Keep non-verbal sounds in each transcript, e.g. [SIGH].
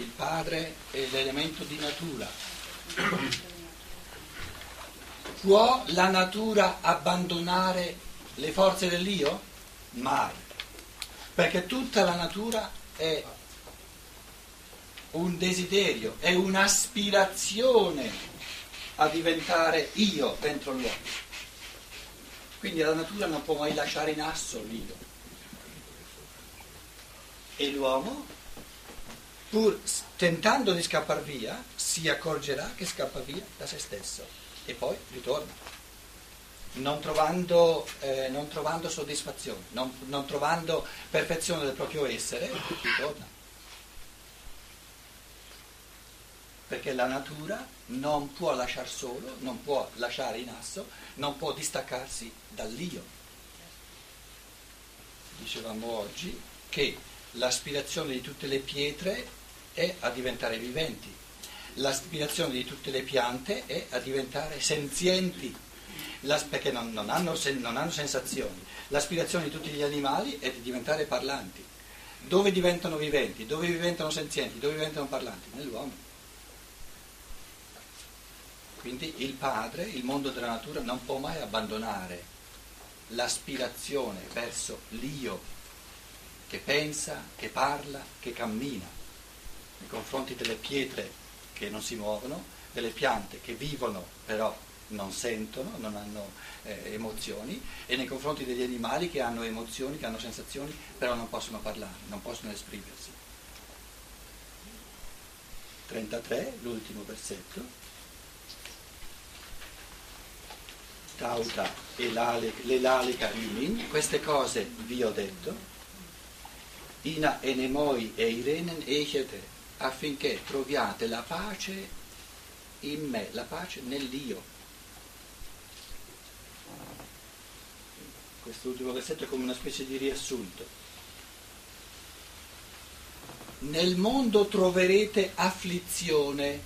il padre è l'elemento di natura. Può la natura abbandonare le forze dell'io? Mai, perché tutta la natura è un desiderio, è un'aspirazione a diventare io dentro l'uomo. Quindi la natura non può mai lasciare in asso l'io. E l'uomo, pur tentando di scappare via, si accorgerà che scappa via da se stesso e poi ritorna, non trovando, eh, non trovando soddisfazione, non, non trovando perfezione del proprio essere, ritorna. perché la natura non può lasciare solo, non può lasciare in asso, non può distaccarsi dall'io. Dicevamo oggi che l'aspirazione di tutte le pietre è a diventare viventi, l'aspirazione di tutte le piante è a diventare senzienti, perché non, non, hanno, non hanno sensazioni. L'aspirazione di tutti gli animali è di diventare parlanti. Dove diventano viventi? Dove diventano senzienti? Dove diventano parlanti? Nell'uomo. Quindi il padre, il mondo della natura, non può mai abbandonare l'aspirazione verso l'io che pensa, che parla, che cammina nei confronti delle pietre che non si muovono, delle piante che vivono però non sentono, non hanno eh, emozioni e nei confronti degli animali che hanno emozioni, che hanno sensazioni, però non possono parlare, non possono esprimersi. 33, l'ultimo versetto. Tauta e l'Elalica Yunin, queste cose vi ho detto, Ina Enemoi e Irenen Echete, affinché troviate la pace in me, la pace nell'io. Quest'ultimo versetto è come una specie di riassunto. Nel mondo troverete afflizione,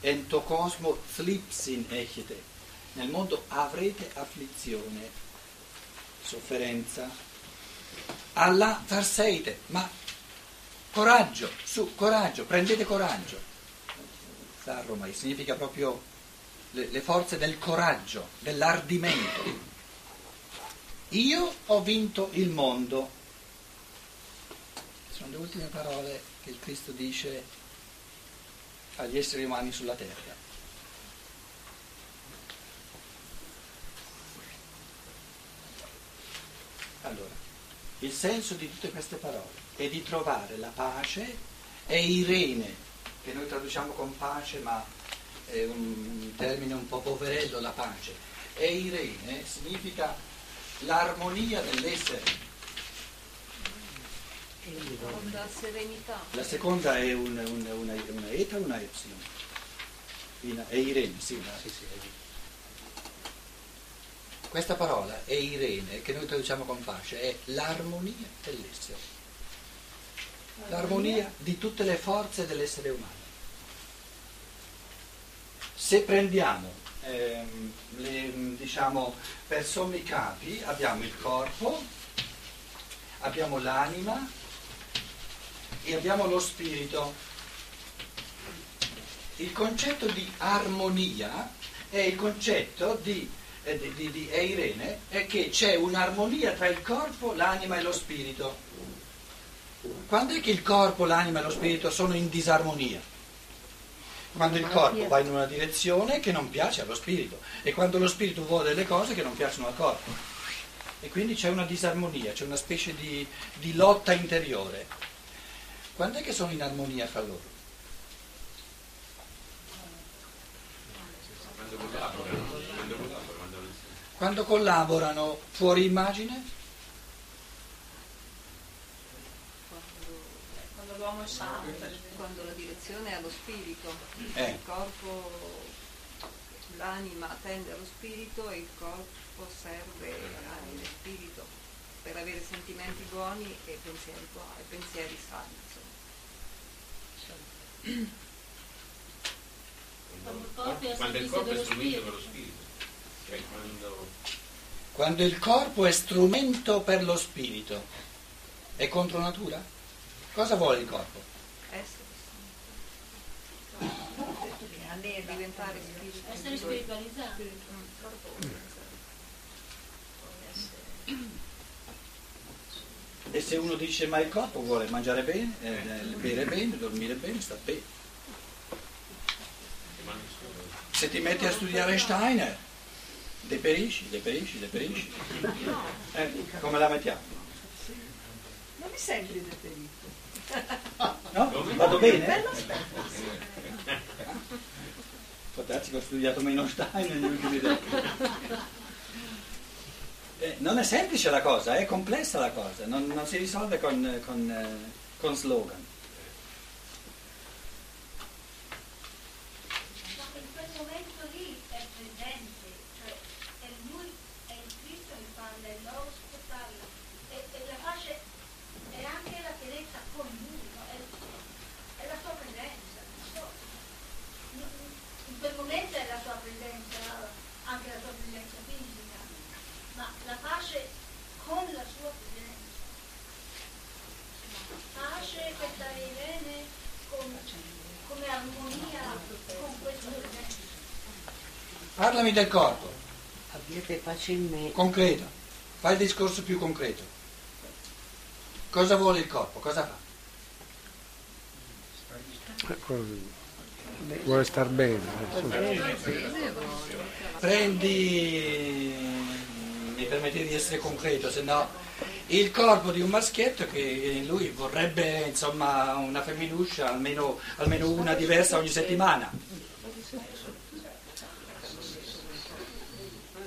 entocosmo flipsin echete nel mondo avrete afflizione, sofferenza. Allah farseite, ma coraggio, su, coraggio, prendete coraggio. Sarromai significa proprio le, le forze del coraggio, dell'ardimento. Io ho vinto il mondo. Sono le ultime parole che il Cristo dice agli esseri umani sulla terra. Allora, il senso di tutte queste parole è di trovare la pace e Irene, che noi traduciamo con pace, ma è un termine un po' poverello la pace, e Irene significa l'armonia dell'essere. La serenità. La seconda è un, un, una, una eta o una epsilon? È Irene, sì, sì, sì, questa parola è Irene, che noi traduciamo con pace, è l'armonia dell'essere, l'armonia di tutte le forze dell'essere umano. Se prendiamo ehm, le, diciamo, per sommi capi, abbiamo il corpo, abbiamo l'anima e abbiamo lo spirito. Il concetto di armonia è il concetto di di, di, di Eirene è che c'è un'armonia tra il corpo, l'anima e lo spirito. Quando è che il corpo, l'anima e lo spirito sono in disarmonia? Quando il corpo va in una direzione che non piace allo spirito e quando lo spirito vuole delle cose che non piacciono al corpo. E quindi c'è una disarmonia, c'è una specie di, di lotta interiore. Quando è che sono in armonia fra loro? Quando collaborano fuori immagine? Quando, quando l'uomo è sano, quando la direzione è allo spirito, eh. il corpo, l'anima tende allo spirito e il corpo serve anima e spirito per avere sentimenti buoni e pensieri buoni, pensieri sani. Quando, quando il corpo è strumento per lo spirito. Cioè, quando... quando il corpo è strumento per lo spirito, è contro natura? Cosa vuole il corpo? diventare spirito. Essere spiritualizzati. E se uno dice ma il corpo vuole mangiare bene, eh, bere bene, dormire bene, sta bene. Se ti metti a studiare Steiner, deperisci, deperisci, deperisci. Eh, come la mettiamo? Non mi sembri deperito. No? Vado bene? Può darsi che ho studiato meno Steiner negli ultimi tempi. Eh, non è semplice la cosa, è complessa la cosa, non, non si risolve con, con, eh, con slogan. Ma in quel momento lì è presente, cioè è lui, è il Cristo che parla, è l'oste parla, e, e la pace è anche la tenerezza con lui, no? è, è la sua presenza. non so. Momento è la sua presenza, anche la sua presenza fisica, ma la pace con la sua presenza. Pace questa Irene come, come armonia con questa presenza. Parlami del corpo, Abbiate pace in me. concreto, fai il discorso più concreto. Cosa vuole il corpo? Cosa fa? Vuole star bene. Prendi, mi permettete di essere concreto, se no il corpo di un maschietto che lui vorrebbe insomma una femminuccia, almeno, almeno una diversa ogni settimana.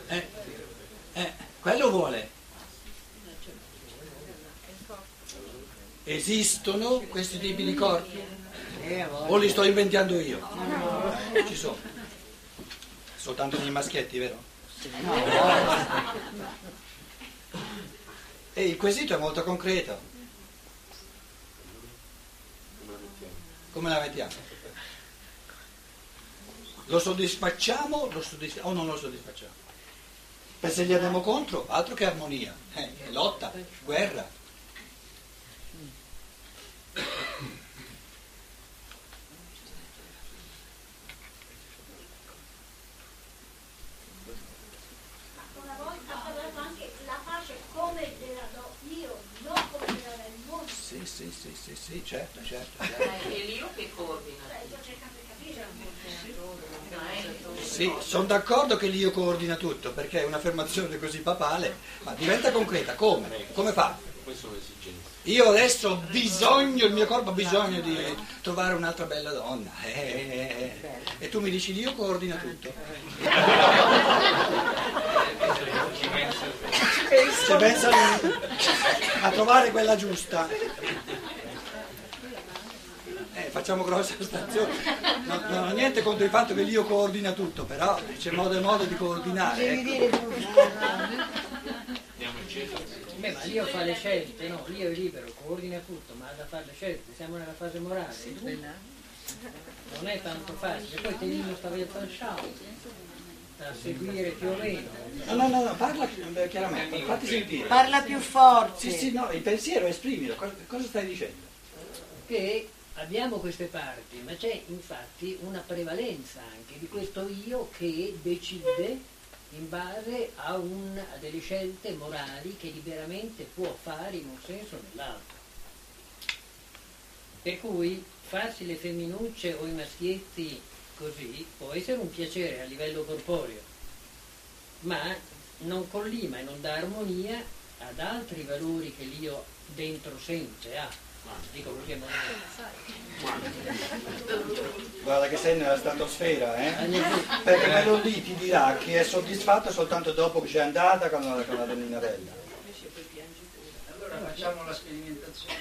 Eh, eh, quello vuole. Esistono questi tipi di corpi? O li sto inventando io? Ci sono. Soltanto nei maschietti, vero? E il quesito è molto concreto. Come la mettiamo? Lo soddisfacciamo lo soddisf- o non lo soddisfacciamo? Per se gli andiamo contro, altro che armonia, eh, lotta, guerra. Una volta ha parlato anche la pace come gliela do io, non come gliela dà il mondo. Sì, sì, sì, sì, certo, certo. certo. È l'io che coordina. Cioè, sto cercando di capire. Sì, sono d'accordo che l'io coordina tutto, perché è un'affermazione così papale, ma diventa concreta, come? Come fa? Io adesso ho bisogno, il mio corpo ha bisogno di trovare un'altra bella donna. Eh, eh, eh. E tu mi dici l'io coordina tutto. Se pensa lui a trovare quella giusta. Facciamo grossa [LAUGHS] stazione. Non, non ho niente contro il fatto che l'io coordina tutto, però c'è modo e modo di coordinare. ecco. Beh, ma l'io fa le scelte, no? L'io è libero, coordina tutto, ma ha da fare le scelte, siamo nella fase morale. Non è tanto facile, poi teniamo sta via ciao da seguire più o meno. No, no, no, no, parla eh, chiaramente, fatti sentire. Parla più forte. Sì, sì, no, il pensiero esprimilo, cosa, cosa stai dicendo? Che abbiamo queste parti, ma c'è infatti una prevalenza anche di questo io che decide in base a, un- a delle scelte morali che liberamente può fare in un senso o nell'altro. Per cui farsi le femminucce o i maschietti così può essere un piacere a livello corporeo, ma non collima e non dà armonia ad altri valori che l'io dentro sente, ha. Guarda che sei nella stratosfera, eh? Perché lì ti dirà che è soddisfatto soltanto dopo che c'è andata con la, con la donnina bella. Allora facciamo la sperimentazione.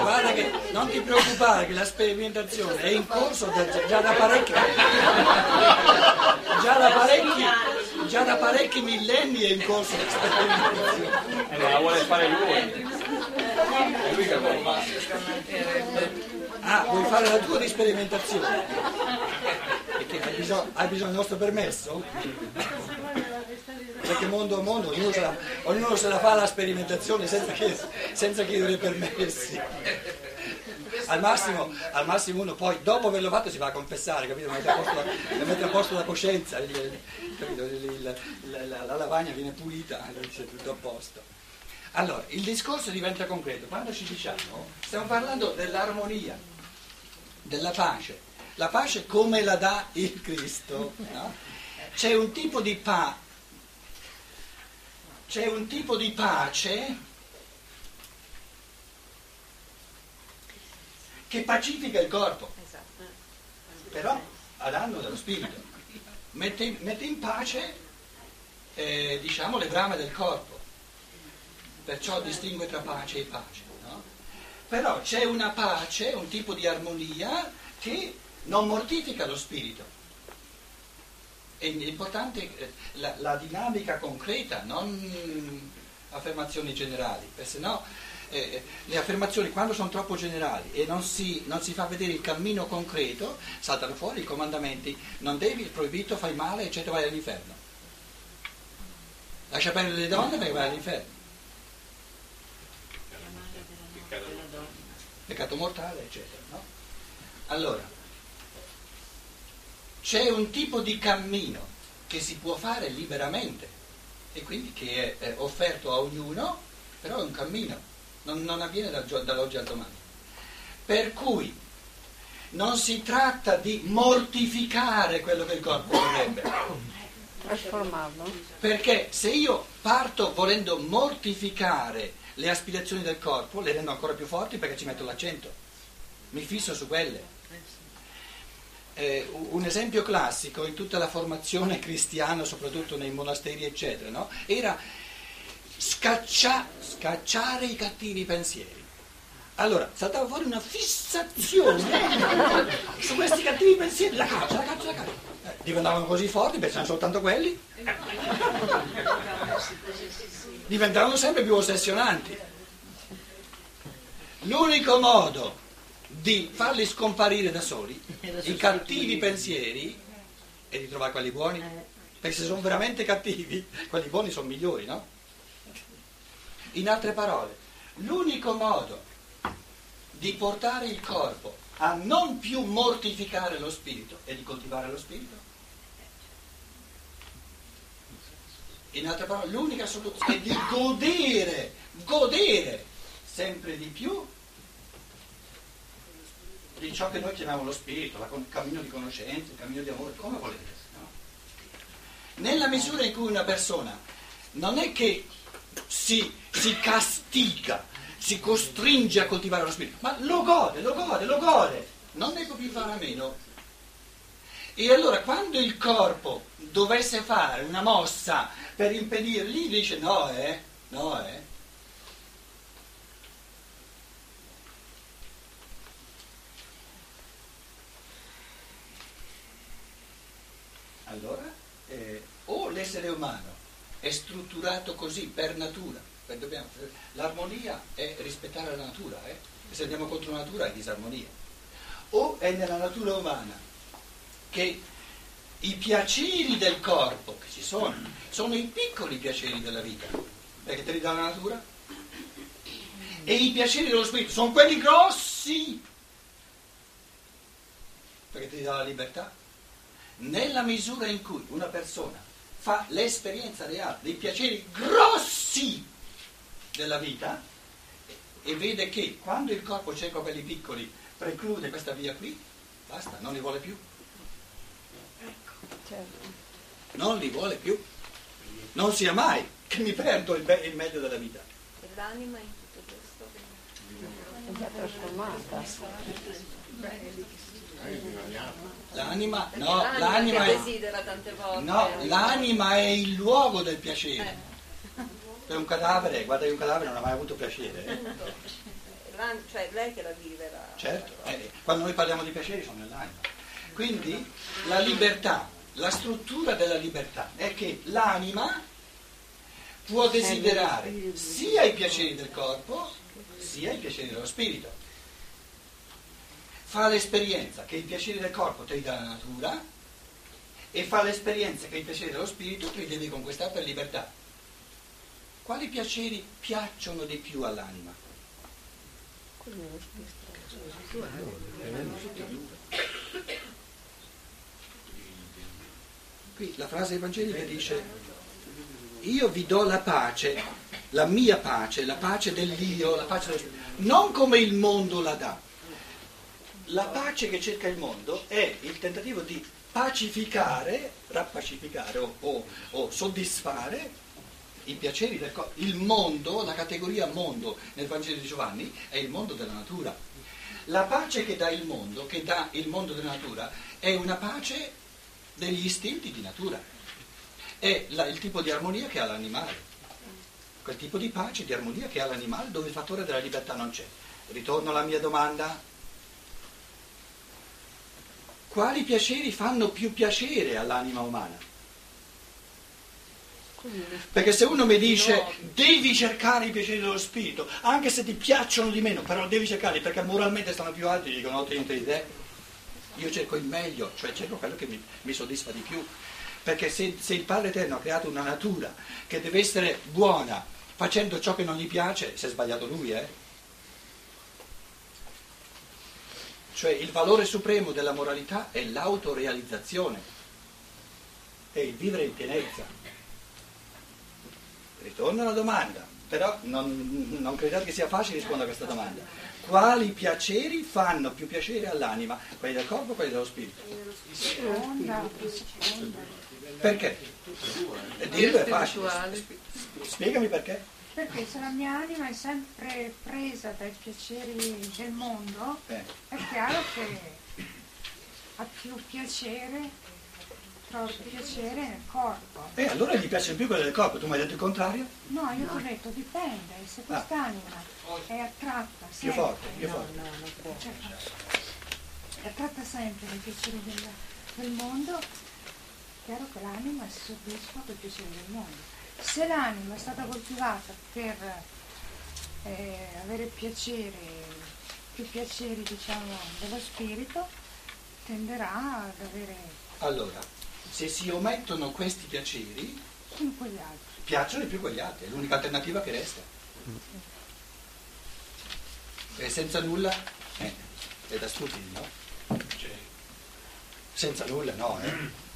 Guarda che non ti preoccupare che la sperimentazione è in corso da- già da parecchi, già da parecchi, già da parecchi millenni è in corso la sperimentazione. Eh, ma la vuole fare lui. È lui che vuole fare. Ah, vuoi fare la tua di sperimentazione? Perché hai bisogno, hai bisogno del nostro permesso? perché mondo a mondo ognuno se la, ognuno se la fa la sperimentazione senza, chied- senza chiedere permessi. Al massimo, al massimo uno poi dopo averlo fatto si va a confessare, capito? Mette a posto la, mette a posto la coscienza, capito? La, la- la lavagna viene pulita, dice tutto a posto. Allora, il discorso diventa concreto. Quando ci diciamo, stiamo parlando dell'armonia, della pace. La pace come la dà il Cristo? no? C'è un tipo di pa- c'è un tipo di pace che pacifica il corpo, Esatto. però a danno dello spirito. Mette in, mette in pace, eh, diciamo, le brame del corpo. Perciò distingue tra pace e pace. no? Però c'è una pace, un tipo di armonia che non mortifica lo spirito. È importante eh, la, la dinamica concreta, non affermazioni generali, perché sennò eh, le affermazioni quando sono troppo generali e non si, non si fa vedere il cammino concreto, saltano fuori i comandamenti, non devi, è proibito, fai male, eccetera, vai all'inferno. Lascia perdere le donne perché vai all'inferno. Peccato mortale, eccetera. no? Allora, c'è un tipo di cammino che si può fare liberamente e quindi che è offerto a ognuno, però è un cammino, non, non avviene dal dall'oggi al domani. Per cui non si tratta di mortificare quello che il corpo vorrebbe, Trasformarlo. perché se io parto volendo mortificare le aspirazioni del corpo, le rendo ancora più forti perché ci metto l'accento, mi fisso su quelle. Eh, un esempio classico in tutta la formazione [LAUGHS] cristiana, soprattutto nei monasteri, eccetera, no? era scaccia- scacciare i cattivi pensieri. Allora, saltava fuori una fissazione [LAUGHS] su questi cattivi pensieri, la caccia, la caccia, la caccia. Eh, diventavano così forti, pensavano soltanto quelli, [LAUGHS] diventavano sempre più ossessionanti. L'unico modo di farli scomparire da soli, i cattivi pensieri, è di trovare quelli buoni. Perché se sono veramente cattivi, quelli buoni sono migliori, no? In altre parole, l'unico modo di portare il corpo a non più mortificare lo spirito è di coltivare lo spirito. In altre parole, l'unica soluzione è di godere, godere sempre di più di ciò che noi chiamiamo lo spirito, il cammino di conoscenza, il cammino di amore, come volete. no? Nella misura in cui una persona non è che si, si castiga, si costringe a coltivare lo spirito, ma lo gode, lo gode, lo gode, non ne può più fare a meno. E allora quando il corpo dovesse fare una mossa per impedirgli, dice no, eh, no, eh. Allora, eh, o l'essere umano è strutturato così per natura, dobbiamo- l'armonia è rispettare la natura, eh? se andiamo contro la natura è disarmonia, o è nella natura umana che i piaceri del corpo che ci sono, sono i piccoli piaceri della vita, perché te li dà la natura, e i piaceri dello spirito sono quelli grossi, perché te li dà la libertà. Nella misura in cui una persona fa l'esperienza reale dei piaceri grossi della vita e vede che quando il corpo cerca quelli piccoli preclude questa via qui, basta, non li vuole più. Non li vuole più. Non sia mai che mi perdo il, be- il meglio della vita. E l'anima in tutto questo? È trasformata. L'anima, no, l'anima, l'anima che è, desidera tante volte. no, l'anima è il luogo del piacere. Eh, Per un cadavere, guarda che un cadavere non ha mai avuto piacere. eh. cioè lei che la vive la... Certo, eh, quando noi parliamo di piaceri sono nell'anima. Quindi la libertà, la struttura della libertà è che l'anima può desiderare sia i piaceri del corpo sia i piaceri dello spirito. Fa l'esperienza che i piaceri del corpo te li dà la natura e fa l'esperienza che il piacere dello spirito li deve conquistare per libertà. Quali piaceri piacciono di più all'anima? Qui la frase evangelica dice, io vi do la pace, la mia pace, la pace dell'io, la pace dello spirito, non come il mondo la dà. La pace che cerca il mondo è il tentativo di pacificare, rappacificare o, o, o soddisfare i piaceri del corpo. Il mondo, la categoria mondo nel Vangelo di Giovanni è il mondo della natura. La pace che dà il mondo, che dà il mondo della natura, è una pace degli istinti di natura. È la, il tipo di armonia che ha l'animale. Quel tipo di pace, di armonia che ha l'animale dove il fattore della libertà non c'è. Ritorno alla mia domanda. Quali piaceri fanno più piacere all'anima umana? Perché se uno mi dice devi cercare i piaceri dello spirito, anche se ti piacciono di meno, però devi cercarli perché moralmente stanno più alti, dicono ho niente di te. Io cerco il meglio, cioè cerco quello che mi, mi soddisfa di più. Perché se, se, il Padre Eterno ha creato una natura che deve essere buona facendo ciò che non gli piace, si è sbagliato lui, eh? Cioè il valore supremo della moralità è l'autorealizzazione, è il vivere in pienezza. Ritorno alla domanda, però non, non credete che sia facile rispondere a questa domanda. Quali piaceri fanno più piacere all'anima? Quelli del corpo o quelli dello spirito? Perché? Dirlo è facile. Spiegami perché. Perché se la mia anima è sempre presa dai piaceri del mondo, Eh. è chiaro che ha più piacere, trova più piacere nel corpo. E allora gli piace più quello del corpo, tu mi hai detto il contrario? No, io ti ho detto dipende, se quest'anima è attratta Più sempre, forte, più forte. cioè, è attratta sempre dai piaceri del, del mondo, è chiaro che l'anima si soddisfa i piaceri del mondo. Se l'anima è stata coltivata per eh, avere piacere, più piaceri diciamo dello spirito, tenderà ad avere Allora, se si omettono questi piaceri, quegli altri. piacciono di più quegli altri, è l'unica alternativa che resta. E senza nulla eh, è da stupidi, no? Senza nulla, no, eh.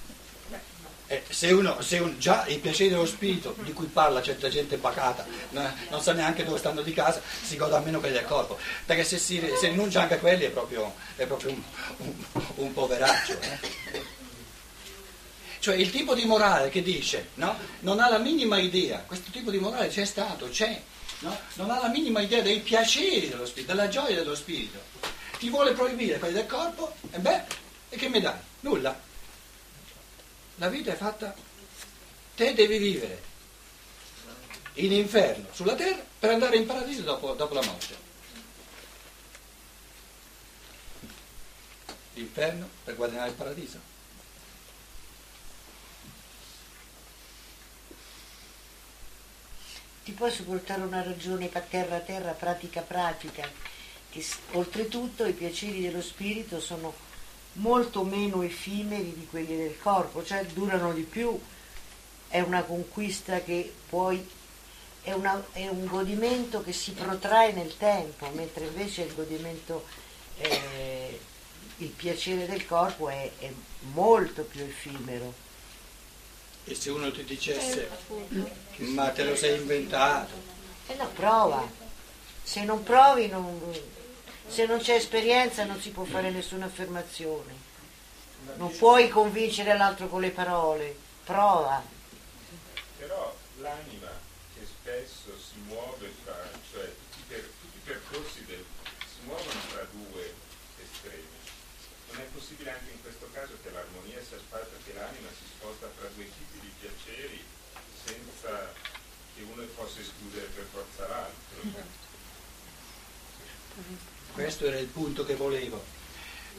Eh, se uno, se un- già i piaceri dello spirito di cui parla certa gente bacata, no, non sa neanche dove stanno di casa, si goda meno quelli del corpo. Perché se si se rinuncia anche a quelli è proprio, è proprio un, un- un poveraccio. eh. Cioè il tipo di morale che dice, no? Non ha la minima idea, questo tipo di morale c'è stato, c'è, no? Non ha la minima idea dei piaceri dello spirito, della gioia dello spirito. Ti vuole proibire quelli del corpo, e beh, e che mi dai? Nulla. La vita è fatta, te devi vivere in inferno, sulla terra, per andare in paradiso dopo, dopo la morte. L'inferno per guadagnare il paradiso. Ti posso portare una ragione terra terra, pratica pratica, che oltretutto i piaceri dello spirito sono molto meno effimeri di quelli del corpo, cioè durano di più, è una conquista che poi è, una- è un godimento che si protrae nel tempo, mentre invece il godimento, eh, il piacere del corpo è, è molto più effimero. E se uno ti dicesse, ma te lo sei inventato, E no, prova. Se non provi, non- se non c'è esperienza non si può fare nessuna affermazione. Non puoi convincere l'altro con le parole. Prova. Però l'anima che spesso si muove fra, cioè tutti, i per- tutti i percorsi del, si muovono tra due estremi. Non è possibile anche in questo caso che l'armonia sia sparta, che l'anima si sposta tra due tipi di piaceri senza che uno possa escludere per forza l'altro. Questo era il punto che volevo.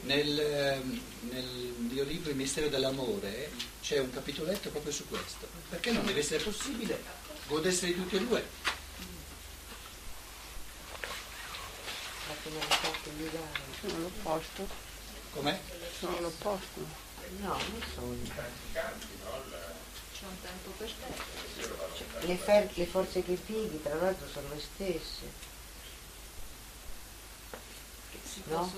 Nel, ehm, nel mio libro Il mistero dell'amore c'è un capitoletto proprio su questo. Perché non deve essere possibile godersi di tutti e due? Sono l'opposto. Com'è? Sono l'opposto. No, non sono. C'è un tempo per te. vanno Le, fer- le forze che pighi, tra l'altro, sono le stesse. Si No?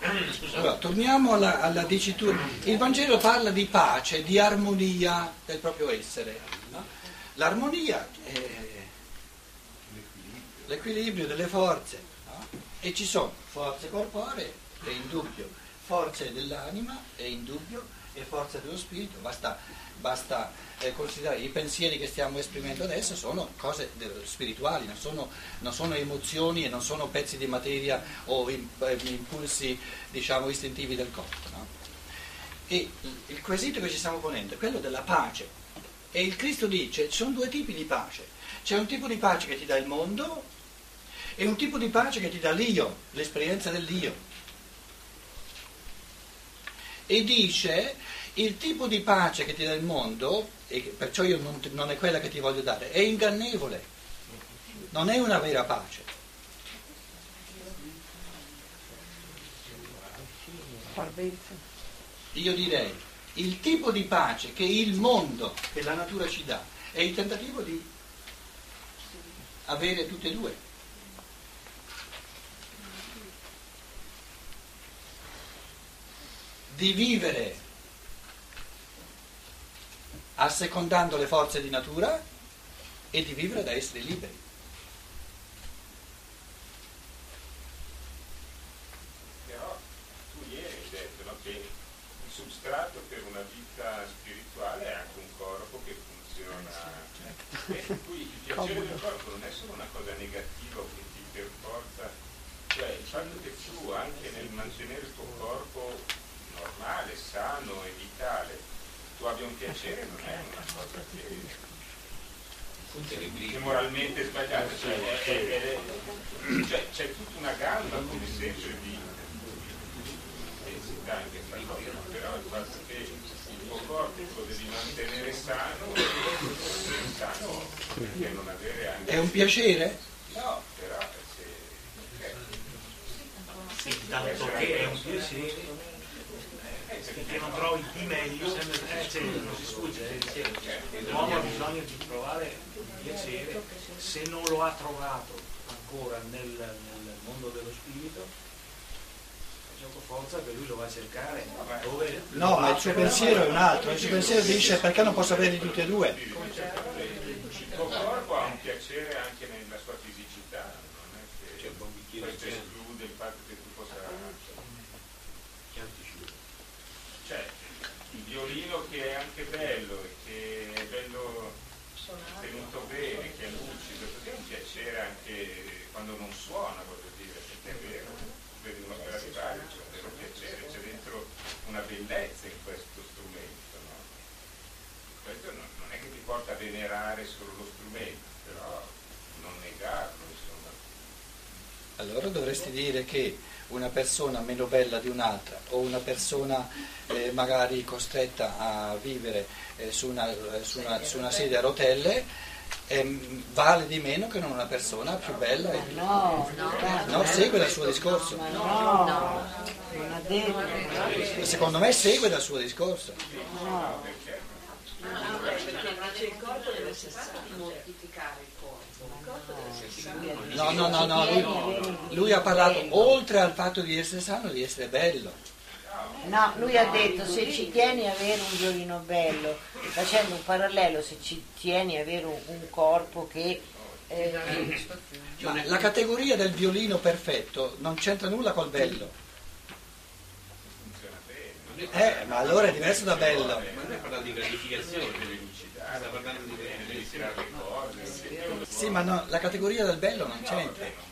anche Allora, torniamo alla, alla dicitura. Il Vangelo parla di pace, di armonia del proprio essere. no? L'armonia è l'equilibrio delle forze. no? E ci sono forze corporee, è indubbio, forze dell'anima, è indubbio, e forze dello spirito. Basta, basta, eh, considerare i pensieri che stiamo esprimendo adesso sono cose de- spirituali, non sono, non sono emozioni e non sono pezzi di materia o im- eh, impulsi diciamo, istintivi del corpo. no? E il quesito che ci stiamo ponendo è quello della pace. E il Cristo dice ci sono due tipi di pace. C'è un tipo di pace che ti dà il mondo e un tipo di pace che ti dà l'io, l'esperienza dell'io. E dice il tipo di pace che ti dà il mondo, e perciò io non, non è quella che ti voglio dare, è ingannevole, non è una vera pace. Io direi il tipo di pace che il mondo, che la natura ci dà, è il tentativo di avere tutte e due. Di vivere assecondando le forze di natura e di vivere da esseri liberi. Però tu ieri hai detto no, che il substrato per una vita spirituale è anche un corpo che funziona. E per cui il piacere del corpo non è solo una cosa negativa che ti per forza, cioè il fatto che tu anche nel mantenere il tuo corpo normale, sano e vitale, tu abbia un piacere non è una cosa che che moralmente sbagliata, cioè, è- è- è- cioè, c'è tutta una gamma sempre di in questa cosa, no? però il che il tuo corpo lo devi mantenere sano, sano perché non avere anche... È un piacere? No, però se... eh, Sì, tanto che è un piacere, eh, perché non trovi di meglio, eh, cioè, non si sfugge, eh, l'uomo ha bisogno di trovare piacere, se non lo ha trovato ancora nel, nel mondo dello spirito, gioco forza che lui lo va a cercare, dove? No, ma il suo pensiero è un altro. Il suo pensiero dice perché non posso averli tutti e due? Il tuo corpo ha un piacere anche nella sua fisicità, non è che questo esclude il fatto che tu possa... Cioè, il violino che è anche bello e che è bello tenuto bene, che è lucido, perché è un piacere anche quando non suona, voglio dire, perché è vero, vedi uno Stradivari, c'è un vero piacere, c'è dentro una bellezza in questo strumento, no? Questo non, non è che ti porta a venerare solo lo strumento, però non negarlo, insomma. Allora dovresti dire che una persona meno bella di un'altra o una persona eh, magari costretta a vivere eh, su, una, eh, su una- su una sedia a rotelle ehm, vale di meno che non una persona più bella. e- No, No, segue dal suo discorso. No, ha detto. Secondo me segue dal suo discorso. No. Il corpo deve mortificare il corpo. No, no, no, no, lui, lui ha parlato oltre al fatto di essere sano, di essere bello. No, lui ha detto se ci tieni a avere un violino bello, facendo un parallelo, se ci tieni a avere un, corpo che... eh, la categoria del violino perfetto non c'entra nulla col bello. Eh, ma allora è diverso da bello. Ma noi parlando di gratificazione, Devi lucidare, sta parlando di tirare le cose. Sì, ma no, la categoria del bello non c'entra. Non